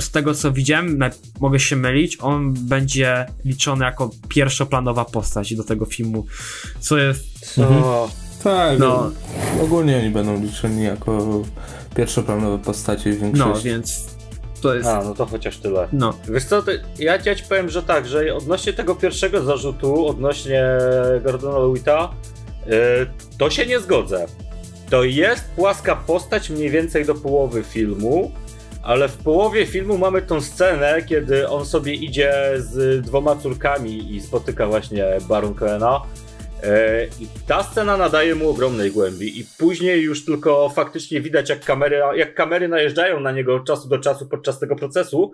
z tego co widziałem, mogę się mylić, on będzie liczony jako pierwszoplanowa postać do tego filmu, co jest... Co? Tak, no. ogólnie oni będą liczeni jako pierwszoplanowe postacie w większości. No, więc to jest... A, no to chociaż tyle. No. Wiesz co, ja, ja ci powiem, że tak, że odnośnie tego pierwszego zarzutu, odnośnie Gordona Lewita, yy, to się nie zgodzę. To jest płaska postać mniej więcej do połowy filmu, ale w połowie filmu mamy tą scenę, kiedy on sobie idzie z dwoma córkami i spotyka właśnie Baron Coena. E, I ta scena nadaje mu ogromnej głębi, i później już tylko faktycznie widać, jak kamery, jak kamery najeżdżają na niego od czasu do czasu podczas tego procesu.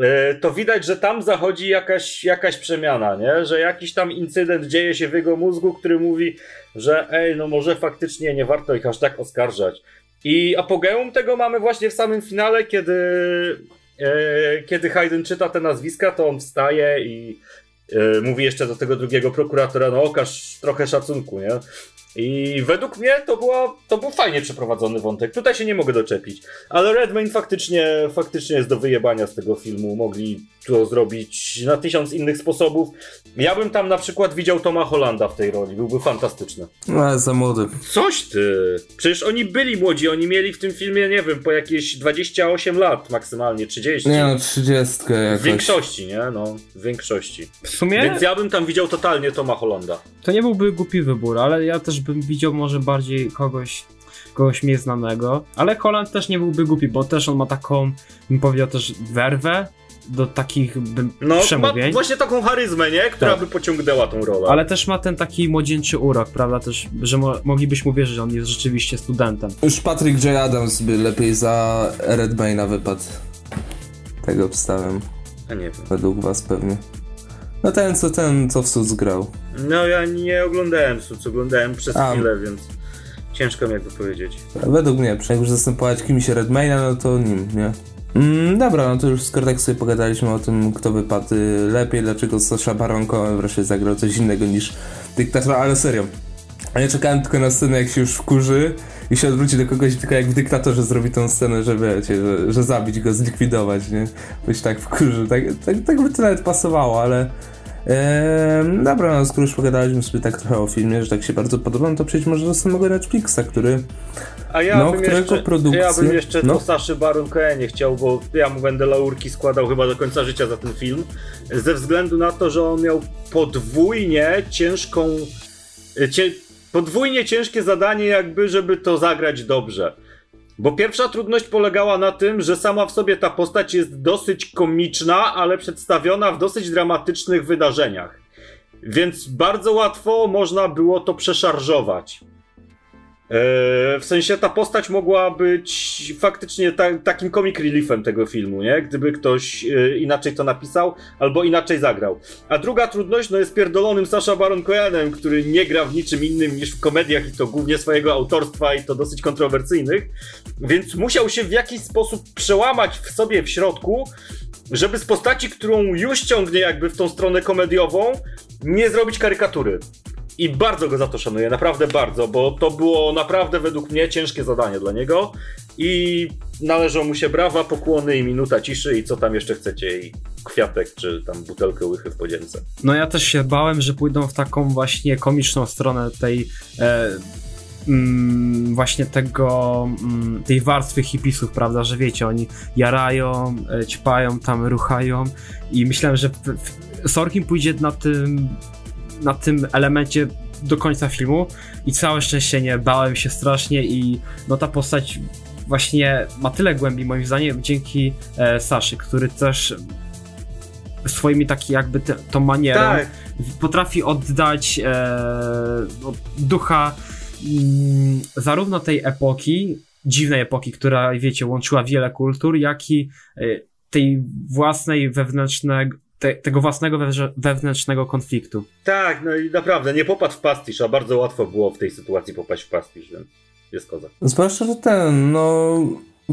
E, to widać, że tam zachodzi jakaś, jakaś przemiana, nie? że jakiś tam incydent dzieje się w jego mózgu, który mówi, że ej, no może faktycznie nie warto ich aż tak oskarżać. I apogeum tego mamy właśnie w samym finale, kiedy, e, kiedy Hayden czyta te nazwiska, to on wstaje i mówi jeszcze do tego drugiego prokuratora, no okaż trochę szacunku, nie? I według mnie to, była, to był fajnie przeprowadzony wątek. Tutaj się nie mogę doczepić. Ale Redmayne faktycznie, faktycznie jest do wyjebania z tego filmu. Mogli to zrobić na tysiąc innych sposobów. Ja bym tam na przykład widział Toma Hollanda w tej roli. Byłby fantastyczny. No, za młody. Coś ty. Przecież oni byli młodzi. Oni mieli w tym filmie, nie wiem, po jakieś 28 lat maksymalnie, 30. Nie no, 30 jakoś. W większości, nie? No, w większości. W sumie... Więc ja bym tam widział totalnie Toma Hollanda. To nie byłby głupi wybór, ale ja też bym widział może bardziej kogoś kogoś mnie znanego, ale Holland też nie byłby głupi, bo też on ma taką, bym powiedział też werwę do takich bym, no, przemówień. Ma właśnie taką charyzmę, nie? Która tak. by pociągnęła tą rolę. Ale też ma ten taki młodzieńczy urok, prawda? Też, że mo moglibyśmy uwierzyć, że on jest rzeczywiście studentem. Już Patrick J. Adams by lepiej za Redmayna wypadł. Tego obstawiam. A nie wiem. Według was pewnie. No ten, co ten, co w Suits grał. No ja nie oglądałem Suits, oglądałem przez A. chwilę, więc ciężko mi jakby powiedzieć. Według mnie, jak już zastępować kimś Redmayna, no to nim, nie? Mm, dobra, no to już skoro tak sobie pogadaliśmy o tym, kto wypadł lepiej, dlaczego Sasha Baronko wreszcie zagrał coś innego niż dyktator, ale serio. A ja czekałem tylko na scenę, jak się już wkurzy i się odwróci do kogoś, tylko jak w dyktatorze zrobi tą scenę, że wiecie, że, że zabić go, zlikwidować, nie? Być tak wkurzy. Tak, tak, tak by to nawet pasowało, ale Eee, dobra, no skoro już pogadaliśmy sobie tak trochę o filmie, że tak się bardzo podoba, no to przejdźmy może do samego Netflixa, który... A ja no, bym jeszcze, produkcję... ja bym jeszcze no. Saszy Baron Cohenie chciał, bo ja mu będę laurki składał chyba do końca życia za ten film, ze względu na to, że on miał podwójnie ciężką... Cie, podwójnie ciężkie zadanie jakby, żeby to zagrać dobrze. Bo pierwsza trudność polegała na tym, że sama w sobie ta postać jest dosyć komiczna, ale przedstawiona w dosyć dramatycznych wydarzeniach. Więc bardzo łatwo można było to przeszarżować. E, w sensie ta postać mogła być faktycznie ta, takim comic reliefem tego filmu, nie? Gdyby ktoś e, inaczej to napisał albo inaczej zagrał. A druga trudność no jest pierdolonym Sasha Baron Cohenem, który nie gra w niczym innym niż w komediach i to głównie swojego autorstwa i to dosyć kontrowersyjnych, więc musiał się w jakiś sposób przełamać w sobie w środku, żeby z postaci, którą już ciągnie jakby w tą stronę komediową, nie zrobić karykatury. I bardzo go za to szanuję, naprawdę bardzo, bo to było naprawdę według mnie ciężkie zadanie dla niego i należą mu się brawa, pokłony i minuta ciszy i co tam jeszcze chcecie i kwiatek czy tam butelkę łychy w podzięce. No ja też się bałem, że pójdą w taką właśnie komiczną stronę tej e, mm, właśnie tego mm, tej warstwy hipisów, prawda, że wiecie, oni jarają, e, ćpają, tam ruchają i myślałem, że Sorkin pójdzie na tym na tym elemencie do końca filmu i całe szczęście nie bałem się strasznie i no ta postać właśnie ma tyle głębi moim zdaniem dzięki e, Saszy, który też swoimi taki jakby te, tą manierą tak. potrafi oddać e, no, ducha mm, zarówno tej epoki, dziwnej epoki, która wiecie łączyła wiele kultur, jak i e, tej własnej wewnętrznej te, tego własnego wewnętrznego konfliktu. Tak, no i naprawdę, nie popadł w pastisz, a bardzo łatwo było w tej sytuacji popaść w pastisz, więc jest kozak. Zwłaszcza, że ten, no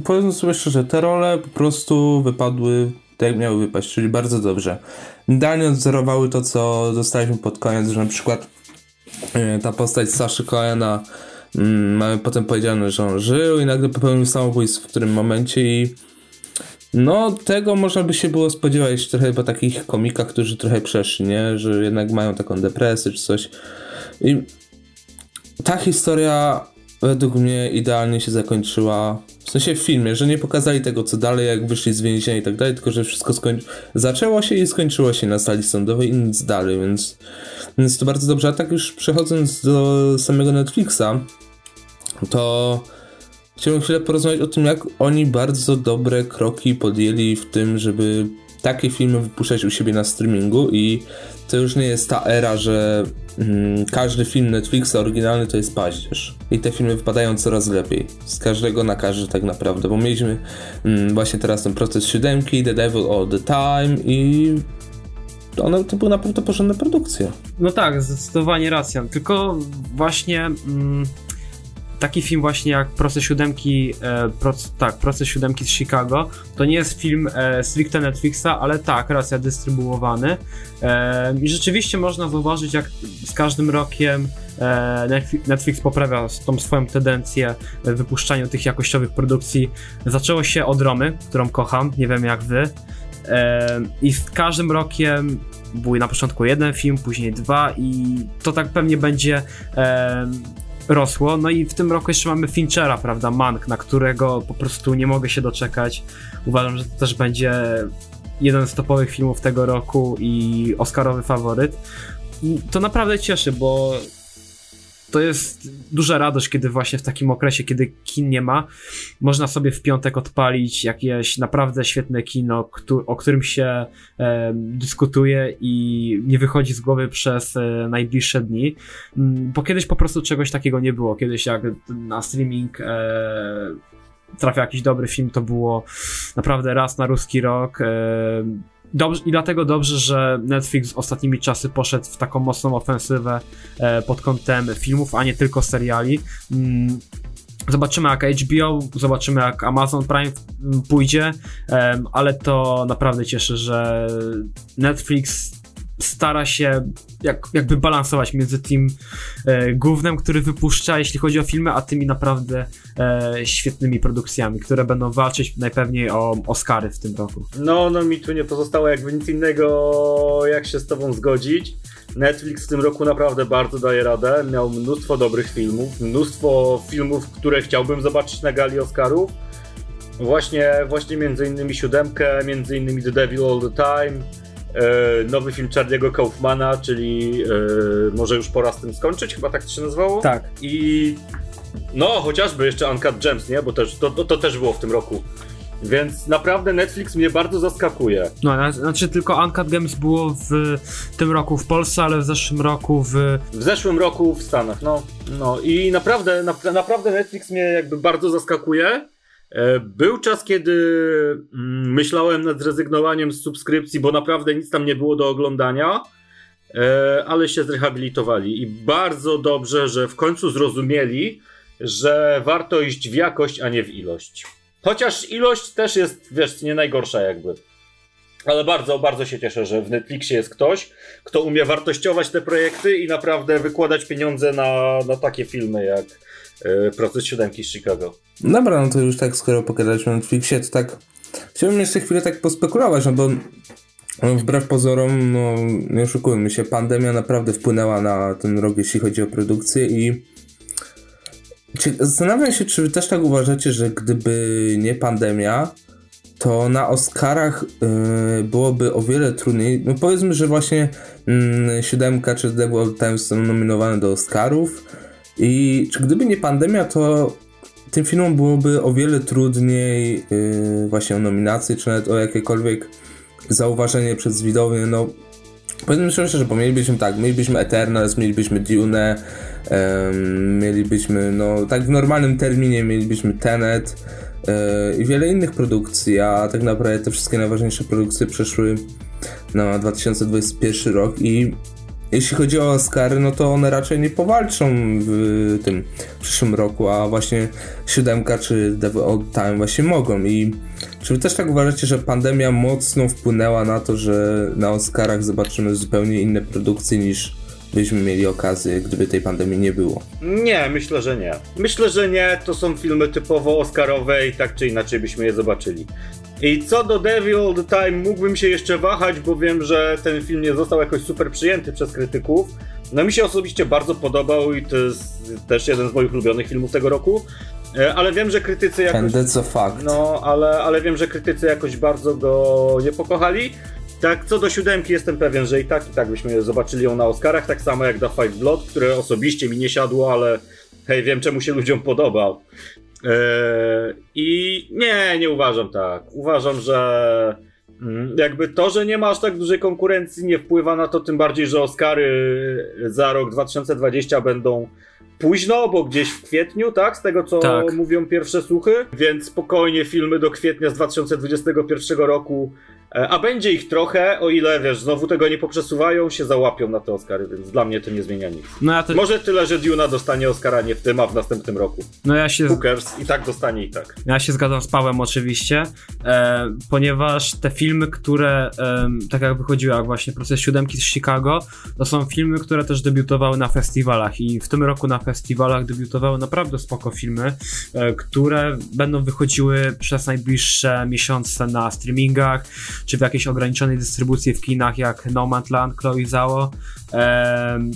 powiedzmy sobie szczerze, te role po prostu wypadły tak jak miały wypaść, czyli bardzo dobrze. Idealnie odzorowały to, co dostaliśmy pod koniec, że na przykład e, ta postać Saszy Coena mm, mamy potem powiedziane, że on żył i nagle popełnił samobójstwo w którym momencie i no, tego można by się było spodziewać trochę po takich komikach, którzy trochę przeszli, nie? Że jednak mają taką depresję czy coś. I ta historia według mnie idealnie się zakończyła. W sensie w filmie, że nie pokazali tego co dalej, jak wyszli z więzienia i tak dalej, tylko że wszystko skończy... zaczęło się i skończyło się na sali sądowej i nic dalej, więc, więc to bardzo dobrze. A tak już przechodząc do samego Netflixa, to chciałbym chwilę porozmawiać o tym, jak oni bardzo dobre kroki podjęli w tym, żeby takie filmy wypuszczać u siebie na streamingu i to już nie jest ta era, że mm, każdy film Netflixa oryginalny to jest paździerz. I te filmy wypadają coraz lepiej. Z każdego na każdy tak naprawdę, bo mieliśmy mm, właśnie teraz ten proces siódemki, The Devil All The Time i one to były naprawdę porządne produkcje. No tak, zdecydowanie racja. Tylko właśnie... Mm taki film właśnie jak Proces Siódemki, e, tak, Proces Siódemki z Chicago, to nie jest film e, stricte Netflixa, ale tak, racja, dystrybuowany. E, I rzeczywiście można zauważyć, jak z każdym rokiem e, Netflix, poprawia tą swoją tendencję w wypuszczaniu tych jakościowych produkcji. Zaczęło się od Romy, którą kocham, nie wiem jak wy. E, I z każdym rokiem był na początku jeden film, później dwa i to tak pewnie będzie e, rosło. No i w tym roku jeszcze mamy Finchera, prawda, Mank, na którego po prostu nie mogę się doczekać. Uważam, że to też będzie jeden z topowych filmów tego roku i Oscarowy faworyt. To naprawdę cieszy, bo to jest duża radość, kiedy właśnie w takim okresie, kiedy kin nie ma, można sobie w piątek odpalić jakieś naprawdę świetne kino, o którym się e, dyskutuje i nie wychodzi z głowy przez e, najbliższe dni. Mm, bo kiedyś po prostu czegoś takiego nie było. Kiedyś jak na streaming e, trafia jakiś dobry film, to było naprawdę raz na ruski rok. E, Dobrze, I dlatego dobrze, że Netflix ostatnimi czasy poszedł w taką mocną ofensywę e, pod kątem filmów, a nie tylko seriali. Mm, zobaczymy jak HBO, zobaczymy jak Amazon Prime pójdzie, ale to naprawdę cieszy, że Netflix stara się jak, jakby balansować między tym e, głównym, który wypuszcza, jeśli chodzi o filmy, a tymi naprawdę e, świetnymi produkcjami, które będą walczyć najpewniej o Oscary w tym roku. No, no mi tu nie pozostało jakby nic innego, jak się z tobą zgodzić. Netflix w tym roku naprawdę bardzo daje radę. Miał mnóstwo dobrych filmów, mnóstwo filmów, które chciałbym zobaczyć na gali Oscarów. Właśnie, właśnie między innymi siódemkę, między innymi The Devil All the Time, nowy film Charlie'ego Kaufmana, czyli e, może już pora z tym skończyć, chyba tak to się nazywało? Tak. I no, chociażby jeszcze Uncut Gems, nie? Bo też, to, to, to też było w tym roku. Więc naprawdę Netflix mnie bardzo zaskakuje. No, znaczy tylko Uncut Games było w tym roku w Polsce, ale w zeszłym roku w... W zeszłym roku w Stanach, no. No i naprawdę, na, naprawdę Netflix mnie jakby bardzo zaskakuje. E, był czas, kiedy mm, myślałem nad zrezygnowaniem z subskrypcji, bo naprawdę nic tam nie było do oglądania, e, ale się zrehabilitowali i bardzo dobrze, że w końcu zrozumieli, że warto iść w jakość, a nie w ilość. Chociaż ilość też jest, wiesz, nie najgorsza jakby. Ale bardzo, bardzo się cieszę, że w Netflixie jest ktoś, kto umie wartościować te projekty i naprawdę wykładać pieniądze na, na takie filmy jak proces siódemki z Chicago. Dobra, no to już tak, skoro pogadaliśmy o Netflixie, to tak chciałbym jeszcze chwilę tak pospekulować, no bo no, wbrew pozorom, no nie oszukujmy się, pandemia naprawdę wpłynęła na ten rok, jeśli chodzi o produkcję i zastanawiam się, czy wy też tak uważacie, że gdyby nie pandemia, to na Oscarach yy, byłoby o wiele trudniej. No powiedzmy, że właśnie yy, siódemka czy The World Times są nominowane do Oscarów, i czy gdyby nie pandemia, to tym filmom byłoby o wiele trudniej yy, właśnie o nominację, czy nawet o jakiekolwiek zauważenie przez widownię, no powiedzmy szczerze, bo mielibyśmy tak, mielibyśmy Eternals, mielibyśmy Dune, um, mielibyśmy, no tak w normalnym terminie mielibyśmy Tenet yy, i wiele innych produkcji, a tak naprawdę te wszystkie najważniejsze produkcje przeszły na 2021 rok i jeśli chodzi o Oscary, no to one raczej nie powalczą w tym przyszłym roku, a właśnie siódemka czy The Old Time właśnie mogą i czy wy też tak uważacie, że pandemia mocno wpłynęła na to, że na Oscarach zobaczymy zupełnie inne produkcje niż byśmy mieli okazję, gdyby tej pandemii nie było? Nie, myślę, że nie. Myślę, że nie. To są filmy typowo Oscarowe i tak czy inaczej byśmy je zobaczyli. I co do Devil All The Time, mógłbym się jeszcze wahać, bo wiem, że ten film nie został jakoś super przyjęty przez krytyków. No mi się osobiście bardzo podobał i to jest też jeden z moich ulubionych filmów tego roku. E, ale wiem, że krytycy jakoś... And that's a fact. No, ale, ale wiem, że krytycy jakoś bardzo go nie pokochali. Tak, co do siódemki jestem pewien, że i tak, i tak byśmy zobaczyli ją na Oscarach, tak samo jak The Fight Blood, które osobiście mi nie siadło, ale hej, wiem czemu się ludziom podobał. Eee, I nie, nie uważam tak. Uważam, że mm, jakby to, że nie ma aż tak dużej konkurencji nie wpływa na to, tym bardziej, że Oscary za rok 2020 będą późno, bo gdzieś w kwietniu, tak? Z tego co tak. mówią pierwsze słuchy. Więc spokojnie filmy do kwietnia z 2021 roku E, a będzie ich trochę, o ile wiesz, znowu tego nie poprzesuwają, się załapią na te Oscary, więc dla mnie to nie zmienia nic. No ja to... Może tyle, że Duna dostanie Oscara nie w tym, a w następnym roku. No ja się. Hookers i tak dostanie i tak. Ja się zgadzam z Pałem oczywiście, e, ponieważ te filmy, które e, tak jak wychodziły, jak właśnie proces siódemki z Chicago, to są filmy, które też debiutowały na festiwalach i w tym roku na festiwalach debiutowały naprawdę spoko filmy, e, które będą wychodziły przez najbliższe miesiące na streamingach czy w jakiejś ograniczonej dystrybucji w kinach jak No Man's Land, Chloe Zhao,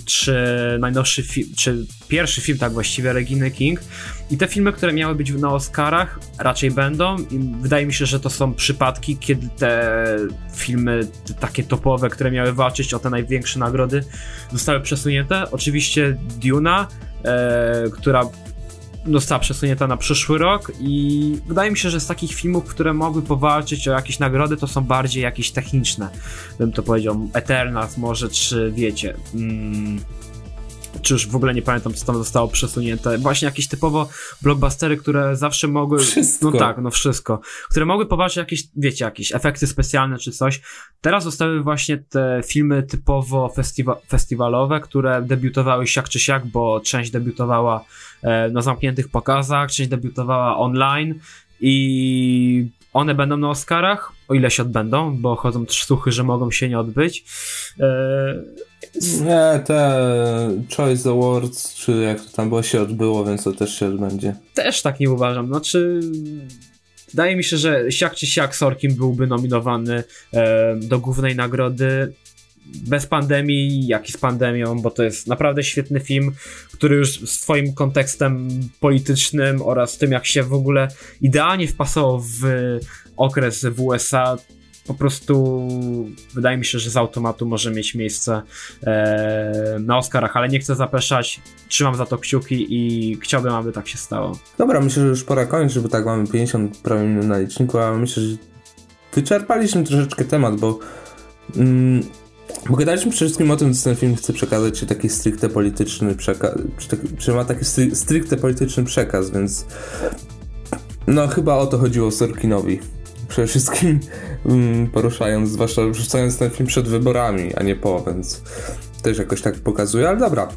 czy najnowszy czy pierwszy film tak właściwie Reginy King. I te filmy, które miały być na Oscarach, raczej będą. I wydaje mi się, że to są przypadki, kiedy te filmy te takie topowe, które miały walczyć o te największe nagrody, zostały przesunięte. Oczywiście Duna, e, która została przesunięta na przyszły rok i wydaje mi się, że z takich filmów, które mogły powalczyć o jakieś nagrody, to są bardziej jakieś techniczne, bym to powiedział, Eternals może, czy wiecie... Mm, czy już w ogóle nie pamiętam, co tam zostało przesunięte. Właśnie jakieś typowo blockbustery, które zawsze mogły. Wszystko. No tak, no wszystko. Które mogły powalczyć jakieś, wiecie, jakieś efekty specjalne czy coś. Teraz zostały właśnie te filmy typowo festiwa festiwalowe, które debiutowały siak czy siak, bo część debiutowała e, na zamkniętych pokazach, część debiutowała online i one będą na Oscarach, o ile się odbędą, bo chodzą też słuchy, że mogą się nie odbyć. E, nie, te Choice Awards, czy jak to tam było, się odbyło, więc to też się odbędzie. Też tak nie uważam. Znaczy, wydaje mi się, że siak czy siak Sorkin byłby nominowany e, do głównej nagrody bez pandemii, jak i z pandemią, bo to jest naprawdę świetny film, który już swoim kontekstem politycznym oraz tym, jak się w ogóle idealnie wpasował w okres w USA, po prostu wydaje mi się, że z automatu może mieć miejsce e, na Oscarach, ale nie chcę zapeszać, trzymam za to kciuki i chciałbym, aby tak się stało. Dobra, myślę, że już pora kończyć, bo tak mamy 50 prawie minut na liczniku, a myślę, że wyczerpaliśmy troszeczkę temat, bo mm, bo przede wszystkim o tym, co ten film chce przekazać, czy taki stricte polityczny przekaz, czy, taki, czy ma taki stricte polityczny przekaz, więc no chyba o to chodziło Sorkinowi przede wszystkim um, poruszając, zwłaszcza wrzucając ten film przed wyborami, a nie po, więc też jakoś tak pokazuje, ale dobra.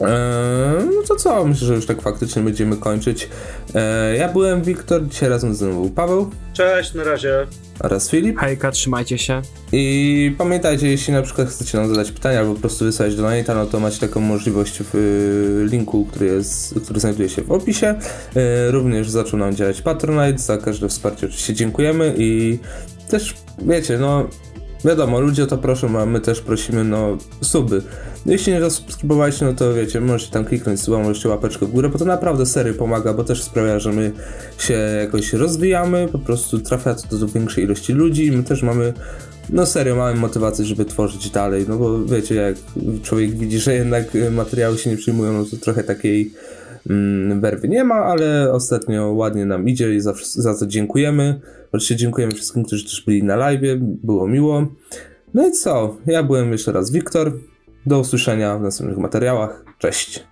Eee, no to co, myślę, że już tak faktycznie będziemy kończyć. Eee, ja byłem Wiktor, dzisiaj razem ze mną był Paweł. Cześć, na razie oraz Filip. Hejka, trzymajcie się. I pamiętajcie, jeśli na przykład chcecie nam zadać pytania albo po prostu wysłać do Nate'a, no to macie taką możliwość w y, linku, który, jest, który znajduje się w opisie. Y, również zaczął nam działać Patronite, za każde wsparcie oczywiście dziękujemy i też wiecie, no wiadomo, ludzie o to proszą, a my też prosimy, no suby. Jeśli nie zasubskrybowaliście, no to wiecie, możecie tam kliknąć suba, możecie łapeczkę w górę, bo to naprawdę serio pomaga, bo też sprawia, że my się jakoś rozwijamy, po prostu trafia to do większej ilości ludzi i my też mamy no serio, mamy motywację, żeby tworzyć dalej, no bo wiecie, jak człowiek widzi, że jednak materiały się nie przyjmują, no to trochę takiej werwy nie ma, ale ostatnio ładnie nam idzie i za, za to dziękujemy. Oczywiście dziękujemy wszystkim, którzy też byli na live, było miło. No i co? Ja byłem jeszcze raz Wiktor. Do usłyszenia w następnych materiałach. Cześć.